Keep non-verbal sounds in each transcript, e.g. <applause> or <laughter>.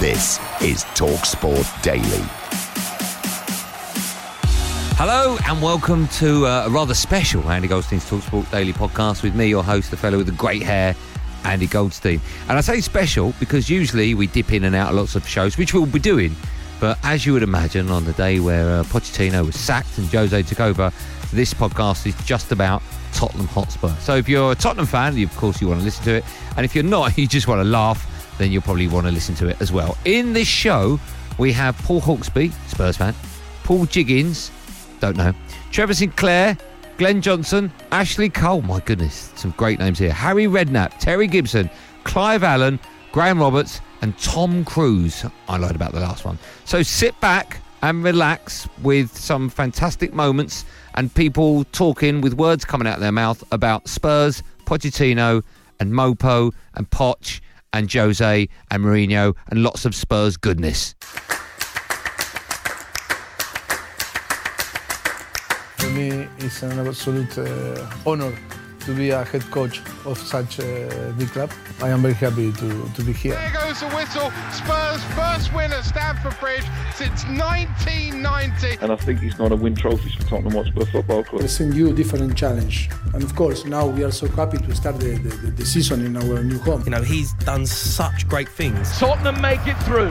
This is TalkSport Daily. Hello and welcome to uh, a rather special Andy Goldstein's Talksport Daily podcast with me, your host, the fellow with the great hair, Andy Goldstein. And I say special because usually we dip in and out of lots of shows, which we'll be doing. But as you would imagine, on the day where uh, Pochettino was sacked and Jose took over, this podcast is just about Tottenham Hotspur. So if you're a Tottenham fan, of course you want to listen to it. And if you're not, <laughs> you just want to laugh, then you'll probably want to listen to it as well. In this show, we have Paul Hawksbee, Spurs fan, Paul Jiggins, don't know, Trevor Sinclair, Glenn Johnson, Ashley Cole, my goodness, some great names here, Harry Redknapp, Terry Gibson, Clive Allen, Graham Roberts, and Tom Cruise. I lied about the last one. So sit back and relax with some fantastic moments and people talking with words coming out of their mouth about Spurs, Pochettino, and Mopo, and Poch, and Jose, and Mourinho, and lots of Spurs goodness. For me, it's an absolute uh, honor to be a head coach of such a big club. I am very happy to, to be here. There goes the whistle. Spurs' first win at Stamford Bridge since 1990. And I think he's going to win trophies for Tottenham Hotspur Football Club. Present you a different challenge. And of course, now we are so happy to start the, the, the season in our new home. You know, he's done such great things. Tottenham make it through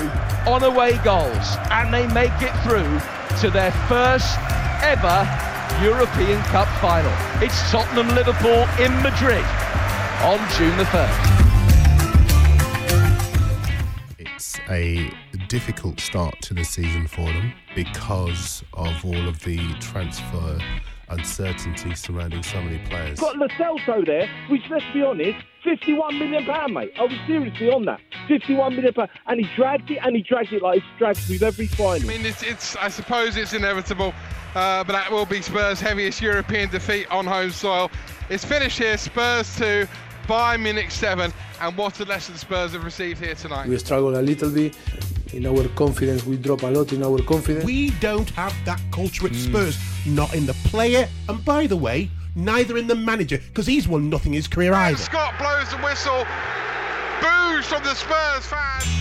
on away goals, and they make it through to their first ever European Cup final. It's Tottenham Liverpool in Madrid on June the 1st. It's a difficult start to the season for them because of all of the transfer uncertainty surrounding so many players. Got Lo Celso there, which let's be honest, 51 million pound, mate. I was seriously on that. 51 million pound, and he dragged it, and he dragged it like he's dragged with every final. I mean, it's, it's I suppose it's inevitable, uh, but that will be Spurs' heaviest European defeat on home soil. It's finished here. Spurs two, Bayern Munich seven, and what a lesson Spurs have received here tonight. We struggle a little bit. In our confidence, we drop a lot in our confidence. We don't have that culture at Spurs. Not in the player, and by the way, neither in the manager, because he's won nothing in his career either. Scott blows the whistle. Boos from the Spurs fans.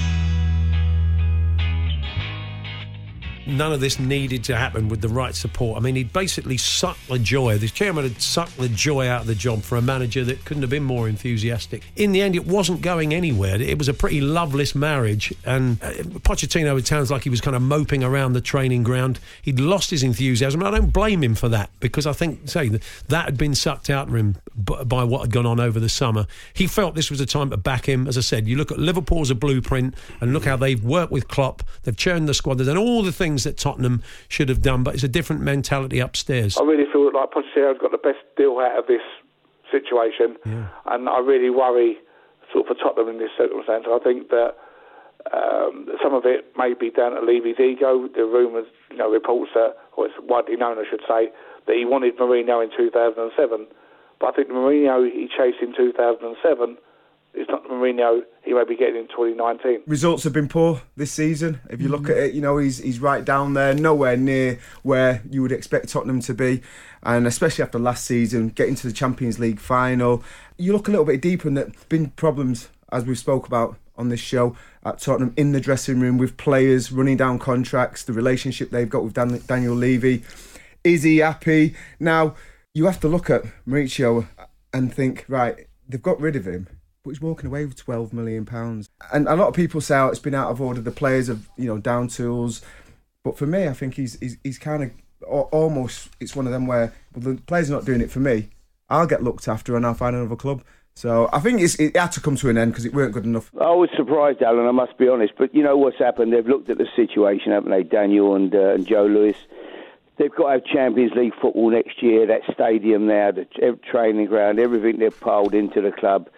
None of this needed to happen with the right support. I mean, he basically sucked the joy. The chairman had sucked the joy out of the job for a manager that couldn't have been more enthusiastic. In the end, it wasn't going anywhere. It was a pretty loveless marriage. And uh, Pochettino, it sounds like he was kind of moping around the training ground. He'd lost his enthusiasm. I don't blame him for that because I think, say, that had been sucked out of him by what had gone on over the summer. He felt this was a time to back him. As I said, you look at Liverpool as a blueprint and look how they've worked with Klopp. They've churned the squad. They've done all the things that Tottenham should have done, but it's a different mentality upstairs. I really feel like Pochettino's got the best deal out of this situation, yeah. and I really worry sort of for Tottenham in this circumstance. I think that um, some of it may be down to Levy's ego. The rumours, you know, reports that, or it's widely known, I should say, that he wanted Mourinho in 2007. But I think the Mourinho he chased in 2007 it's not Mourinho he may be getting in 2019. Results have been poor this season. If you look mm. at it, you know he's he's right down there, nowhere near where you would expect Tottenham to be, and especially after last season, getting to the Champions League final. You look a little bit deeper, and there's been problems as we spoke about on this show at Tottenham in the dressing room with players running down contracts, the relationship they've got with Dan, Daniel Levy. Is he happy now? You have to look at Mauricio and think, right, they've got rid of him, but he's walking away with twelve million pounds. And a lot of people say oh, it's been out of order. The players have you know down tools, but for me, I think he's he's, he's kind of almost it's one of them where well, the players are not doing it for me. I'll get looked after and I'll find another club. So I think it had to come to an end because it weren't good enough. I was surprised, Alan. I must be honest, but you know what's happened? They've looked at the situation, haven't they? Daniel and uh, and Joe Lewis. They've got to have Champions League football next year. That stadium now, the training ground, everything they've piled into the club.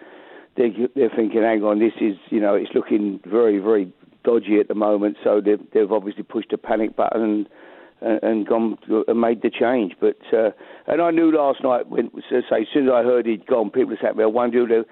They're, they're thinking, hang on, this is you know it's looking very very dodgy at the moment. So they've, they've obviously pushed a panic button. And, and gone and made the change. But uh, and I knew last night when say as soon as I heard he'd gone, people sat there. I wondered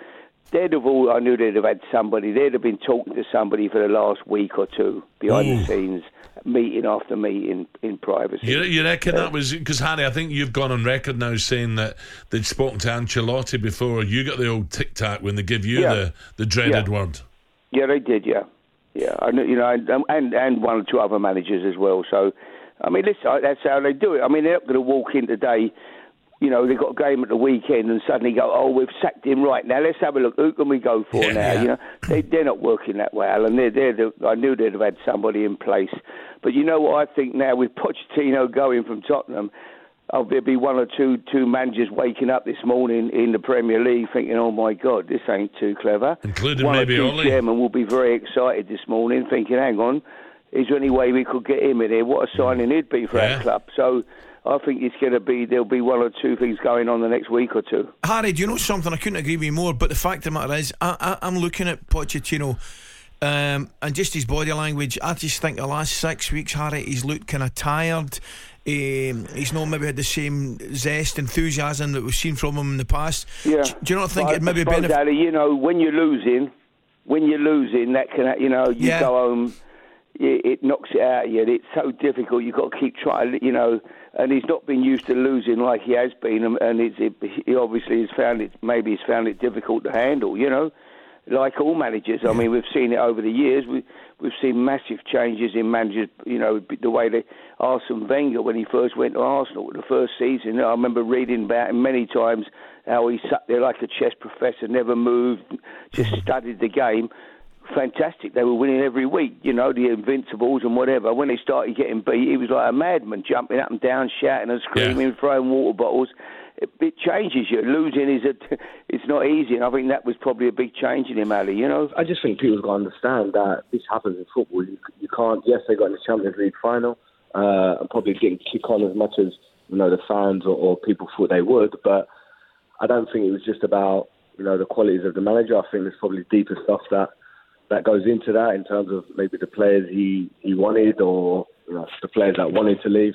they'd have all. I knew they'd have had somebody. They'd have been talking to somebody for the last week or two behind Ooh. the mm. scenes, meeting after meeting in privacy. You, you reckon that was because Harry? I think you've gone on record now saying that they'd spoken to Ancelotti before. You got the old tic tac when they give you yeah. the the dreaded yeah. word. Yeah, they did. Yeah, yeah. I know. You know, um, and and one or two other managers as well. So I mean, listen, that's how they do it. I mean, they're not going to walk in today. You know, they've got a game at the weekend and suddenly go, oh, we've sacked him right now. Let's have a look. Who can we go for yeah, now? Yeah. You know, they, they're not working that well, and they're, they're the, I knew they'd have had somebody in place. But you know what I think now with Pochettino going from Tottenham, oh, there'll be one or two two managers waking up this morning in the Premier League thinking, "Oh my God, this ain't too clever." Including one maybe or two chairman will be very excited this morning, thinking, "Hang on, is there any way we could get him in here? What a signing he'd be for yeah. our club. So I think it's going to be there'll be one or two things going on the next week or two. Harry, do you know something? I couldn't agree with you more. But the fact of the matter is, I, am looking at Pochettino. Um, and just his body language, I just think the last six weeks, Harry, he's looked kind of tired. Um, he's not maybe had the same zest, enthusiasm that we've seen from him in the past. Yeah. Do, do you not think it maybe benefit? Daddy, you know, when you're losing, when you're losing, that can, you know, you yeah. go home it, knocks it out of you. It's so difficult. You've got to keep trying, you know. And he's not been used to losing like he has been, and it's, it, he obviously has found it. Maybe he's found it difficult to handle, you know. Like all managers, I mean, we've seen it over the years. We, we've seen massive changes in managers. You know, the way they Arsene Wenger when he first went to Arsenal, the first season. I remember reading about him many times how he sat there like a chess professor, never moved, just studied the game fantastic. They were winning every week, you know, the Invincibles and whatever. When they started getting beat, he was like a madman, jumping up and down, shouting and screaming, yeah. throwing water bottles. It, it, changes you. Losing is a, <laughs> it's not easy, and I think that was probably a big change in him, Ali. You know, I just think people got to understand that this happens in football. You, you can't. Yes, they got in the Champions League final, uh, and probably didn't kick on as much as you know the fans or, or people thought they would, but I don't think it was just about you know the qualities of the manager. I think there's probably deeper stuff that that goes into that in terms of maybe the players he, he wanted or you know, the players that wanted to leave.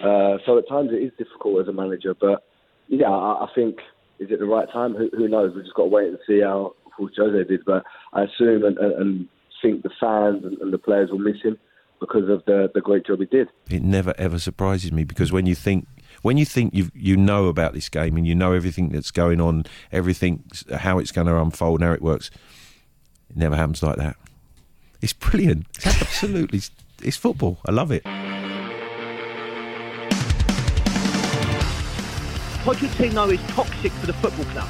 Uh, so at times it is difficult as a manager, but yeah, I, I think is it the right time? Who, who knows? We've just got to wait and see how Jose did. But I assume and, and think the fans and, and the players will miss him because of the the great job he did. It never ever surprises me because when you think when you think you you know about this game and you know everything that's going on, everything how it's going to unfold, and how it works, it never happens like that. It's brilliant. It's absolutely. it's football. I love it. Pochettino is toxic for the football club.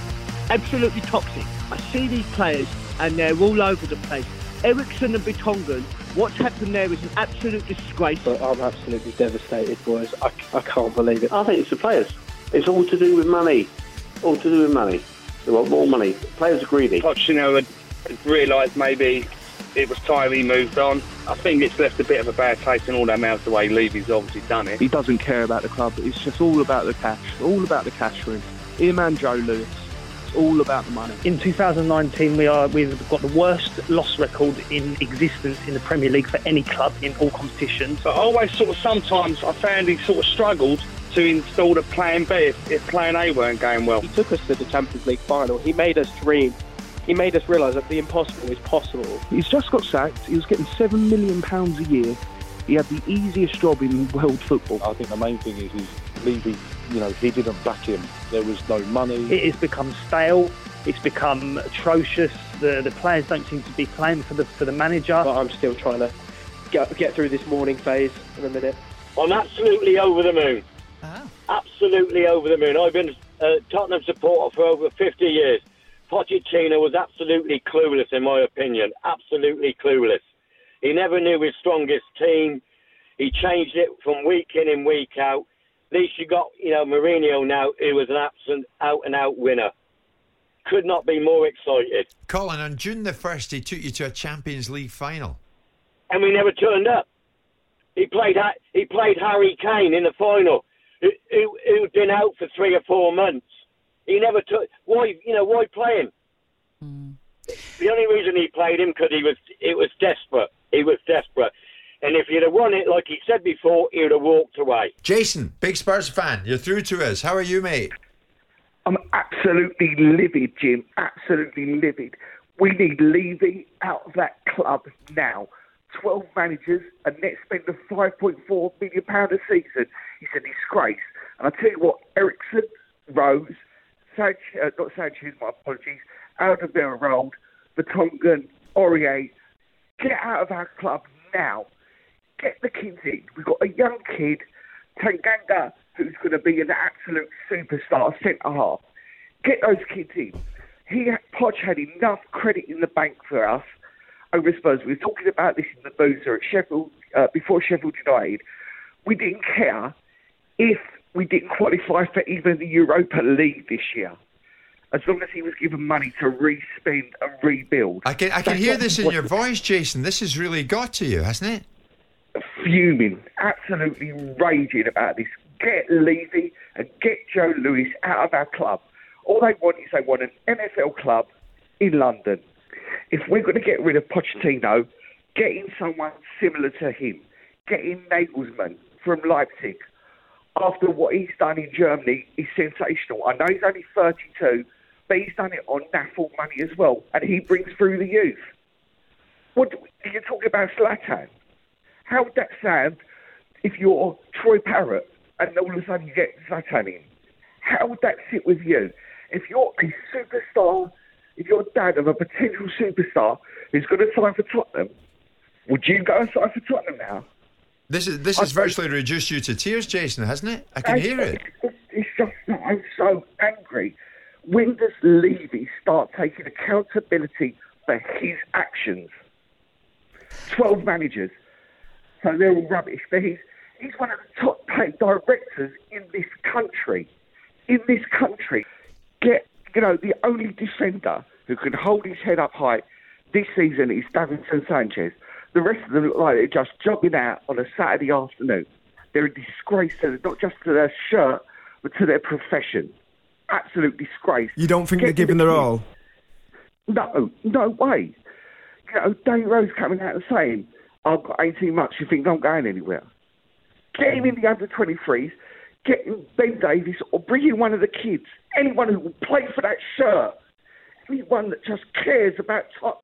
Absolutely toxic. I see these players and they're all over the place. Eriksen and Vertonghen, what's happened there is an absolute disgrace. But I'm absolutely devastated, boys. I, I can't believe it. I think it's the players. It's all to do with money. All to do with money. They want more money. Players are greedy. Pochettino had realised maybe it was time he moved on. I think it's left a bit of a bad taste in all their mouths the way Levy's obviously done it. He doesn't care about the club. It's just all about the cash. All about the cash for him. Him and Joe Lewis. It's all about the money. In 2019, we are we've got the worst loss record in existence in the Premier League for any club in all competitions. But I always sort of sometimes I found he sort of struggled to install the plan B if, if plan A weren't going well. He took us to the Champions League final. He made us dream he made us realise that the impossible is possible. He's just got sacked. He was getting seven million pounds a year. He had the easiest job in world football. I think the main thing is, is Levy. You know, he didn't back him. There was no money. It has become stale. It's become atrocious. The the players don't seem to be playing for the for the manager. But I'm still trying to get get through this morning phase in a minute. I'm absolutely over the moon. Ah. Absolutely over the moon. I've been a Tottenham supporter for over 50 years. Pochettino was absolutely clueless, in my opinion. Absolutely clueless. He never knew his strongest team. He changed it from week in and week out. At least you got, you know, Mourinho now, who was an absolute out and out winner. Could not be more excited. Colin, on June the 1st, he took you to a Champions League final. And we never turned up. He played he played Harry Kane in the final, who, who, who'd been out for three or four months. He never took. Why, you know, why play him? Hmm. The only reason he played him because he was it was desperate. He was desperate, and if he'd have won it, like he said before, he would have walked away. Jason, big Spurs fan, you're through to us. How are you, mate? I'm absolutely livid, Jim. Absolutely livid. We need Levy out of that club now. 12 managers, a net spend of £5.4 million a season. It's a disgrace. And I tell you what, Eriksen, Rose, Sanchez, uh, not Sanchez, my apologies, Alderweireld, Vertonghen, Aurier, get out of our club now. Get the kids in. We've got a young kid, Tanganga, who's going to be an absolute superstar centre half. Get those kids in. He, Poch had enough credit in the bank for us over Spurs. We were talking about this in the boozer at Sheffield uh, before Sheffield United. We didn't care if we didn't qualify for even the Europa League this year, as long as he was given money to re-spend and rebuild. I can I can hear this in your voice, Jason. This has really got to you, hasn't it? fuming, absolutely raging about this. Get Levy and get Joe Lewis out of our club. All they want is they want an NFL club in London. If we're going to get rid of Pochettino, get in someone similar to him. Get in Nagelsmann from Leipzig. After what he's done in Germany is sensational. I know he's only 32, but he's done it on naffle money as well, and he brings through the youth. What do you talk about Zlatan? How would that sound if you're Troy Parrott and all of a sudden you get Zlatan in? How would that sit with you? If you're a superstar, if you're dad of a potential superstar who's going to sign for Tottenham, would you go and sign for Tottenham now? This is this has virtually reduced you to tears, Jason, hasn't it? I can hear it. It's, it's just I'm so angry. When does Levy start taking accountability for his actions? 12 managers. So they're all rubbish. But he's, he's one of the top paid directors in this country. In this country. Get, you know, the only defender who can hold his head up high this season is Davinson Sanchez. The rest of them look like they're just jogging out on a Saturday afternoon. They're a disgrace to not just to their shirt, but to their profession. Absolute disgrace. You don't think Get they're giving rid their all? No, no way. You know, Dave Rose coming out and saying, I've got 18 months, you think I'm going anywhere? Get him in the under 23s, get in Ben Davies, or bring in one of the kids. Anyone who will play for that shirt. Anyone that just cares about top.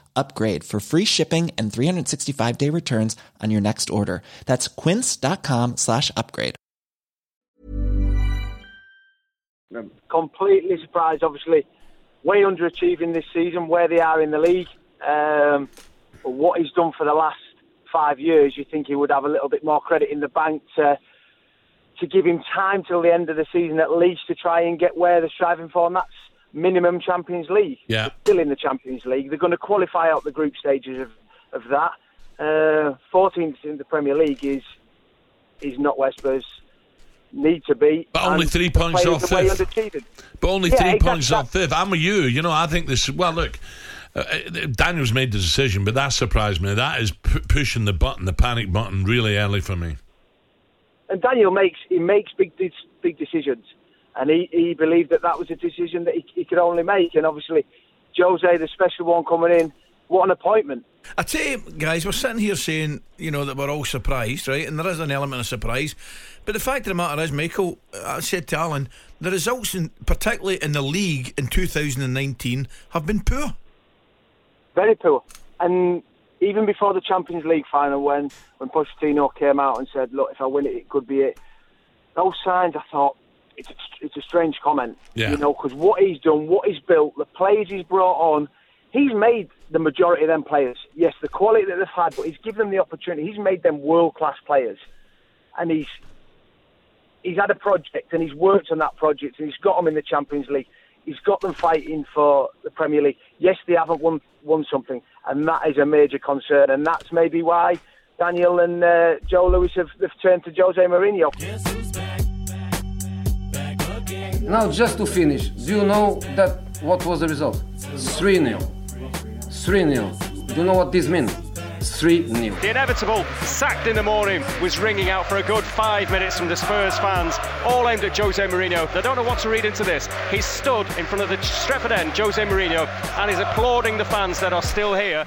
upgrade for free shipping and 365 day returns on your next order. That's quince.com slash upgrade. completely surprised, obviously, way underachieving this season where they are in the league. Um, what he's done for the last five years, you think he would have a little bit more credit in the bank to to give him time till the end of the season at least to try and get where they're striving for, and that's minimum Champions League. Yeah. They're still in the Champions League. They're going to qualify out the group stages of, of that. Uh, 14th in the Premier League is is not where Spurs need to be. But only three points off fifth. But only Yeah, three exactly. points off fifth. I'm with you. You know, I think this. Well, look, uh, uh, Daniel's made the decision, but that surprised me. That is pu- pushing the button, the panic button, really early for me. And Daniel makes he makes big de- big decisions, and he, he believed that that was a decision that he, he could only make. And obviously, Jose, the special one coming in, what an appointment! I tell you, guys, we're sitting here saying, you know, that we're all surprised, right? And there is an element of surprise. But the fact of the matter is, Michael, I said to Alan, the results, in, particularly in the league in 2019, have been poor. Very poor. And even before the Champions League final, when when Pochettino came out and said, "Look, if I win it, it could be it," those signs, I thought it's a, it's a strange comment. Yeah. You know, because what he's done, what he's built, the players he's brought on, he's made the majority of them players. Yes, the quality that they've had, but he's given them the opportunity. He's made them world class players, and he's he's had a project and he's worked on that project and he's got them in the Champions League. He's got them fighting for the Premier League. Yes, they haven't won won something, and that is a major concern. And that's maybe why Daniel and uh, Joe Lewis have, have turned to Jose Mourinho. Now, just to finish, do you know that what was the result? 3 0. 3 0. Do you know what this means? 3 0. The inevitable sacked in the morning was ringing out for a good five minutes from the Spurs fans, all aimed at Jose Mourinho. They don't know what to read into this. He stood in front of the Stretford End, Jose Mourinho, and is applauding the fans that are still here.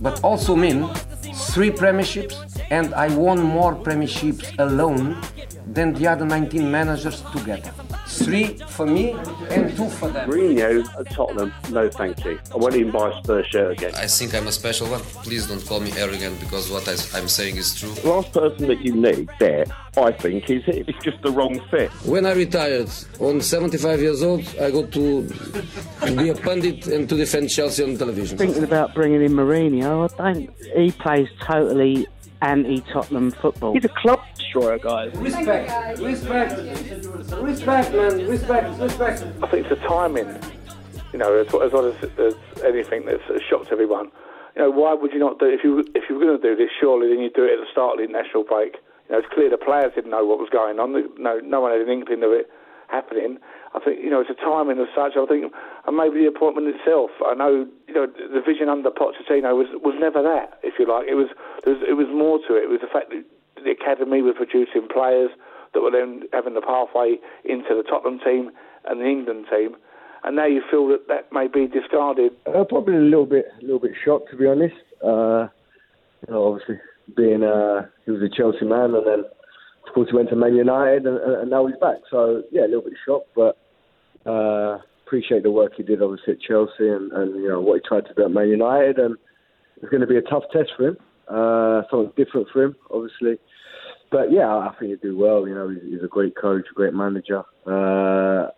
But also mean three premierships, and I won more premierships alone than the other 19 managers together. Three for me and two for them. Mourinho at Tottenham, no thank you. I won't even buy a Spurs shirt again. I think I'm a special one. Please don't call me arrogant because what I, I'm saying is true. The last person that you need there, I think, is it's just the wrong fit. When I retired on 75 years old, I got to be a pundit and to defend Chelsea on television. Thinking about bringing in Mourinho, I don't. He plays totally anti-Tottenham football. He's a club destroyer, guys. Respect, respect, respect, man, respect, respect. I think it's the timing, you know, as, as well as, as anything that's shocked everyone. You know, why would you not do if you if you were going to do this? Surely then you do it at the start of the international break. You know, it's clear the players didn't know what was going on. No, no one had an inkling of it happening. I think you know it's a timing as such. I think, and maybe the appointment itself. I know you know the vision under Pochettino was was never that. If you like, it was was, it was more to it. It was the fact that the academy was producing players that were then having the pathway into the Tottenham team and the England team. And now you feel that that may be discarded. Uh, probably a little bit, a little bit shocked to be honest. Uh, you know, obviously being uh, he was a Chelsea man, and then of course he went to Man United, and, and now he's back. So yeah, a little bit shocked, but uh, appreciate the work he did obviously at Chelsea, and, and you know what he tried to do at Man United, and it's going to be a tough test for him. Uh, something different for him, obviously. But yeah, I think he'd do well. You know, he's, he's a great coach, a great manager. Uh,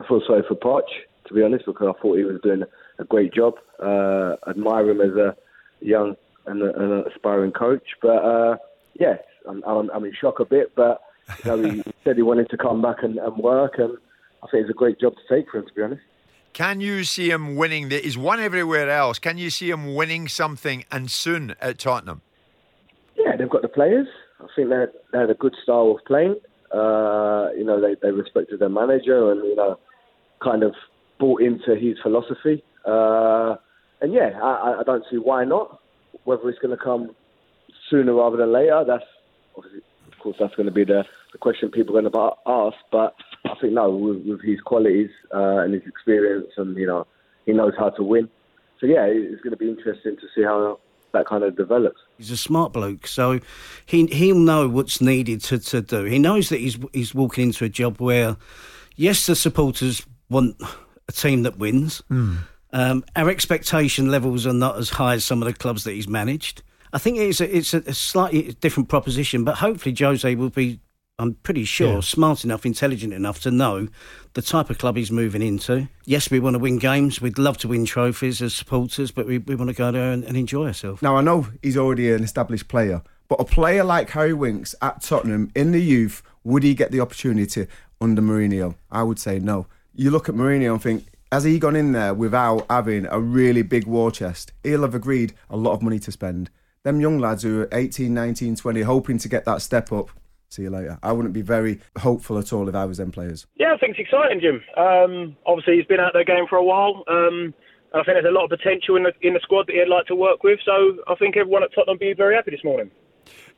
I feel sorry for Poch, to be honest, because I thought he was doing a great job. Uh, admire him as a young and, a, and an aspiring coach. But uh, yeah, I'm, I'm, I'm in shock a bit. But you know, he <laughs> said he wanted to come back and, and work, and I think it's a great job to take for him, to be honest. Can you see him winning? There is one everywhere else. Can you see him winning something and soon at Tottenham? Yeah, they've got the players. I think they they had a good style of playing. Uh, you know, they, they respected their manager and you know, kind of bought into his philosophy. Uh, and yeah, I, I don't see why not. Whether it's going to come sooner rather than later, that's obviously, of course, that's going to be the, the question people are going to ask. But I think no, with, with his qualities uh, and his experience, and you know, he knows how to win. So yeah, it's going to be interesting to see how that kind of develops. He's a smart bloke, so he he'll know what's needed to, to do. He knows that he's he's walking into a job where, yes, the supporters want a team that wins. Um, our expectation levels are not as high as some of the clubs that he's managed. I think it's a, it's a, slightly different proposition, but hopefully Jose will be I'm pretty sure, Yeah. smart enough, intelligent enough to know the type of club he's moving into. Yes, we want to win games. We'd love to win trophies as supporters, but we, we want to go there and, and enjoy ourselves. Now I know he's already an established player, but a player like Harry Winks at Tottenham in the youth, would he get the opportunity under Mourinho? I would say no. You look at Mourinho and think, has he gone in there without having a really big war chest? He'll have agreed a lot of money to spend. Them young lads who are 18, 19, 20, hoping to get that step up, see you later. I wouldn't be very hopeful at all if I was them players. Yeah, I think it's exciting, Jim. Um, obviously, he's been out there game for a while. Um, and I think there's a lot of potential in the in the squad that he'd like to work with. So I think everyone at Tottenham will be very happy this morning.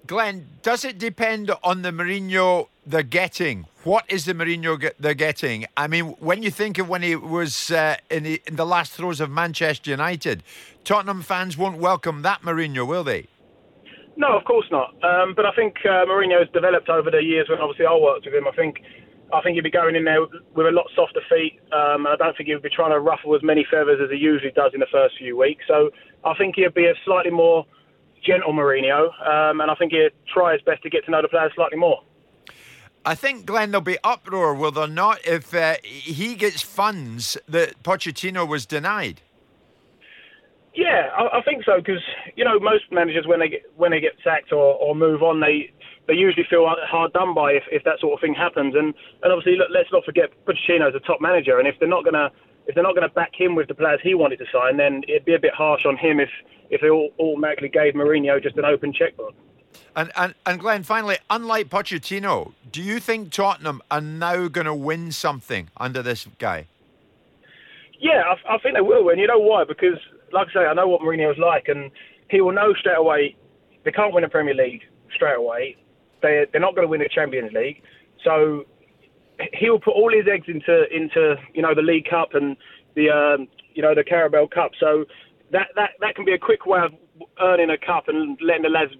Glenn, does it depend on the Mourinho they're getting? What is the Mourinho get, they're getting? I mean, when you think of when he was uh, in, the, in the last throes of Manchester United, Tottenham fans won't welcome that Mourinho, will they? No, of course not. Um, but I think uh, Mourinho's developed over the years when obviously I worked with him. I think I think he'd be going in there with a lot softer feet. Um, I don't think he would be trying to ruffle as many feathers as he usually does in the first few weeks. So I think he'd be a slightly more gentle Mourinho. Um, and I think he'd try his best to get to know the players slightly more. I think, Glenn, there'll be uproar, will there not, if uh, he gets funds that Pochettino was denied? Yeah, I, I think so because you know most managers when they get when they get sacked or, or move on, they they usually feel hard done by if, if that sort of thing happens. And and obviously, look, let's not forget Pochettino's a top manager, and if they're not gonna if they're not gonna back him with the players he wanted to sign, then it'd be a bit harsh on him if if they all automatically gave Mourinho just an open checkbook. And, and and Glenn, finally, unlike Pochettino, do you think Tottenham are now going to win something under this guy? Yeah, I, I think they will, and you know why? Because, like I say, I know what Mourinho's like, and he will know straight away they can't win a Premier League straight away. They they're not going to win the Champions League, so he will put all his eggs into into you know the League Cup and the um, you know the Carabao Cup. So that that that can be a quick way of earning a cup and letting the lads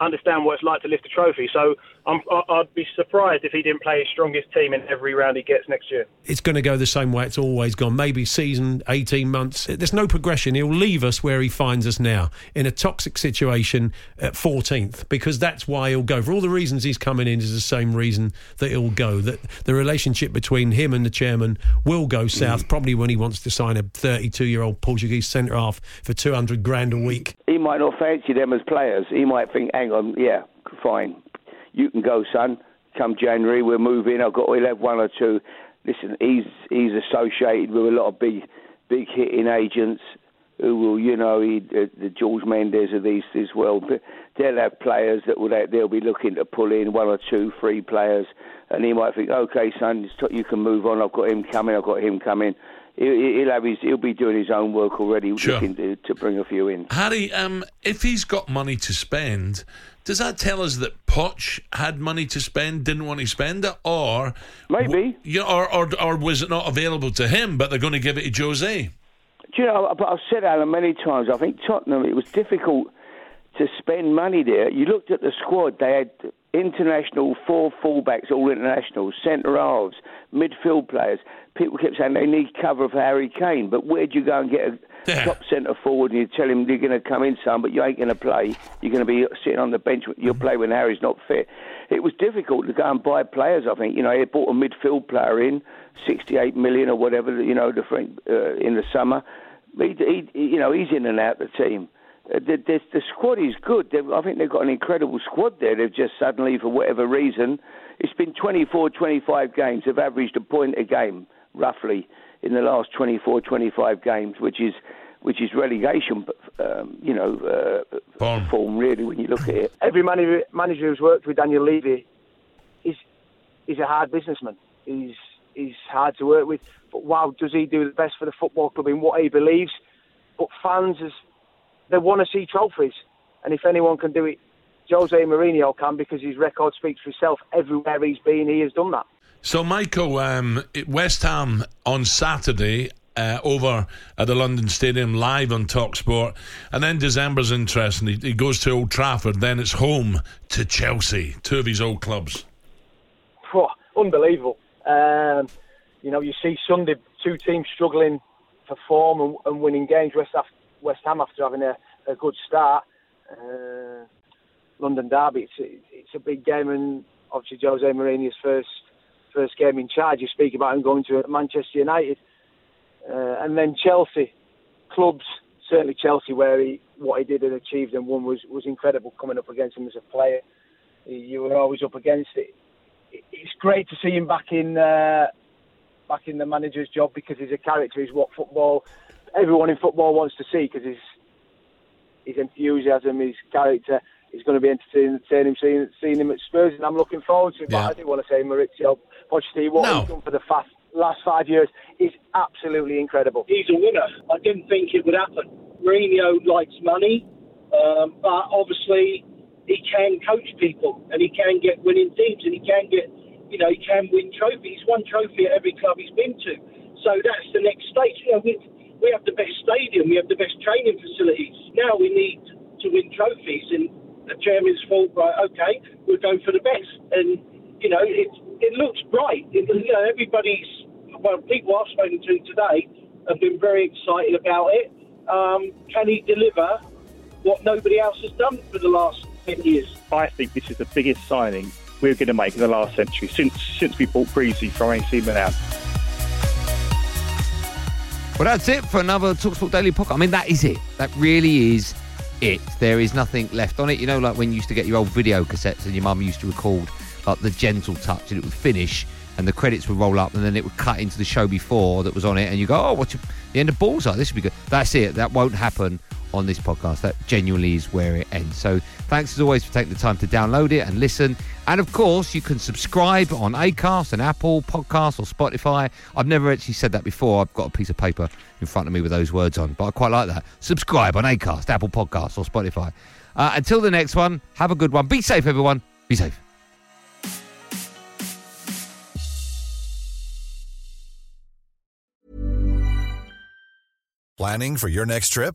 understand what it's like to lift a trophy. So I'm, I- I'd be surprised if he didn't play his strongest team in every round he gets next year. It's going to go the same way it's always gone. Maybe season, 18 months. There's no progression. He'll leave us where he finds us now, in a toxic situation at 14th, because that's why he'll go. For all the reasons he's coming in is the same reason that he'll go. That the relationship between him and the chairman will go south, probably when he wants to sign a 32 year old Portuguese centre half for 200 grand a week. he might not fancy them as players. He might think, hang on, yeah, fine. You can go, son. Come January, we're moving. I've got, we'll have one or two. Listen, he's he's associated with a lot of big big hitting agents who will, you know, he, the, the George Mendes of these as well. They'll have players that will they'll be looking to pull in one or two, three players, and he might think, okay, son, you can move on. I've got him coming. I've got him coming. He'll, he'll have his, he'll be doing his own work already, Sure. looking to, to bring a few in. Harry, um, if he's got money to spend, does that tell us that Poch had money to spend, didn't want to spend it, or maybe, you or, or or was it not available to him, but they're going to give it to Jose? Do you know, but I've said Alan many times, I think Tottenham, it was difficult to spend money there. You looked at the squad, they had international, four fullbacks, all international, centre halves, midfield players. People kept saying they need cover for Harry Kane, but where'd you go and get a top centre forward and you tell him you're going to come in, son, but you ain't going to play. You're going to be sitting on the bench. You'll play when Harry's not fit. It was difficult to go and buy players, I think. You know, he bought a midfield player in, 68 million or whatever, you know, the uh, in the summer. He, he, you know, he's in and out the team. Uh, the, the, the squad is good. They've, I think they've got an incredible squad there. They've just suddenly, for whatever reason, it's been 24, 25 games. They've averaged a point a game, roughly, in the last 24, 25 games, which is which is relegation, um, you know, uh, form really when you look at it. Every manager, manager who's worked with Daniel Levy is is a hard businessman. He's he's hard to work with. But wow, does he do the best for the football club in what he believes? But fans, is, they want to see trophies, and if anyone can do it, Jose Mourinho can because his record speaks for itself. Everywhere he's been, he has done that. So, Michael, um, West Ham on Saturday uh, over at the London Stadium live on Talksport, and then December's interesting. He, he goes to Old Trafford, then it's home to Chelsea, two of his old clubs. Phew, unbelievable. Um, you know, you see Sunday two teams struggling for form and, and winning games. West, Ham, West Ham after having a, a good start. Uh, London Derby, it's it's a big game, and obviously Jose Mourinho's first first game in charge. You speak about him going to Manchester United, uh, and then Chelsea clubs. Certainly Chelsea, where he what he did and achieved and won was was incredible. Coming up against him as a player, you were always up against it. It's great to see him back in uh, back in the manager's job because he's a character. He's what football everyone in football wants to see because his his enthusiasm, his character. It's going to be entertaining, entertaining seeing, seeing him at Spurs, and I'm looking forward to it. Yeah. But I do want to say Mauricio Pochettino, what No. he's done for the fast, last five years is absolutely incredible. He's a winner. I didn't think it would happen. Mourinho likes money, um, but obviously he can coach people and he can get winning teams and he can get, you know, he can win trophies. He's won trophy at every club he's been to. So that's the next stage. You know, we, we have the best stadium, we have the best training facilities. Now we need to win trophies, and the chairman's thought, right, okay, we'll go for the best. And you know, it it looks bright. It, you know, everybody's well, people I've spoken to today have been very excited about it. Um, can he deliver what nobody else has done for the last ten years? I think this is the biggest signing we're going to make in the last century since since we bought Greavesie from AC Milan. Well, that's it for another Talksport Daily podcast. I mean, that is it. That really is it. There is nothing left on it. You know, like when you used to get your old video cassettes and your mum used to record like the gentle touch and it would finish and the credits would roll up and then it would cut into the show before that was on it and you go, oh, what's your, the end of balls Bullseye? This would be good. That's it. That won't happen on this podcast. That genuinely is where it ends. So thanks as always for taking the time to download it and listen. And of course, you can subscribe on Acast and Apple Podcasts or Spotify. I've never actually said that before. I've got a piece of paper in front of me with those words on, but I quite like that. Subscribe on Acast, Apple Podcasts or Spotify. Uh, until the next one, have a good one. Be safe, everyone. Be safe. Planning for your next trip?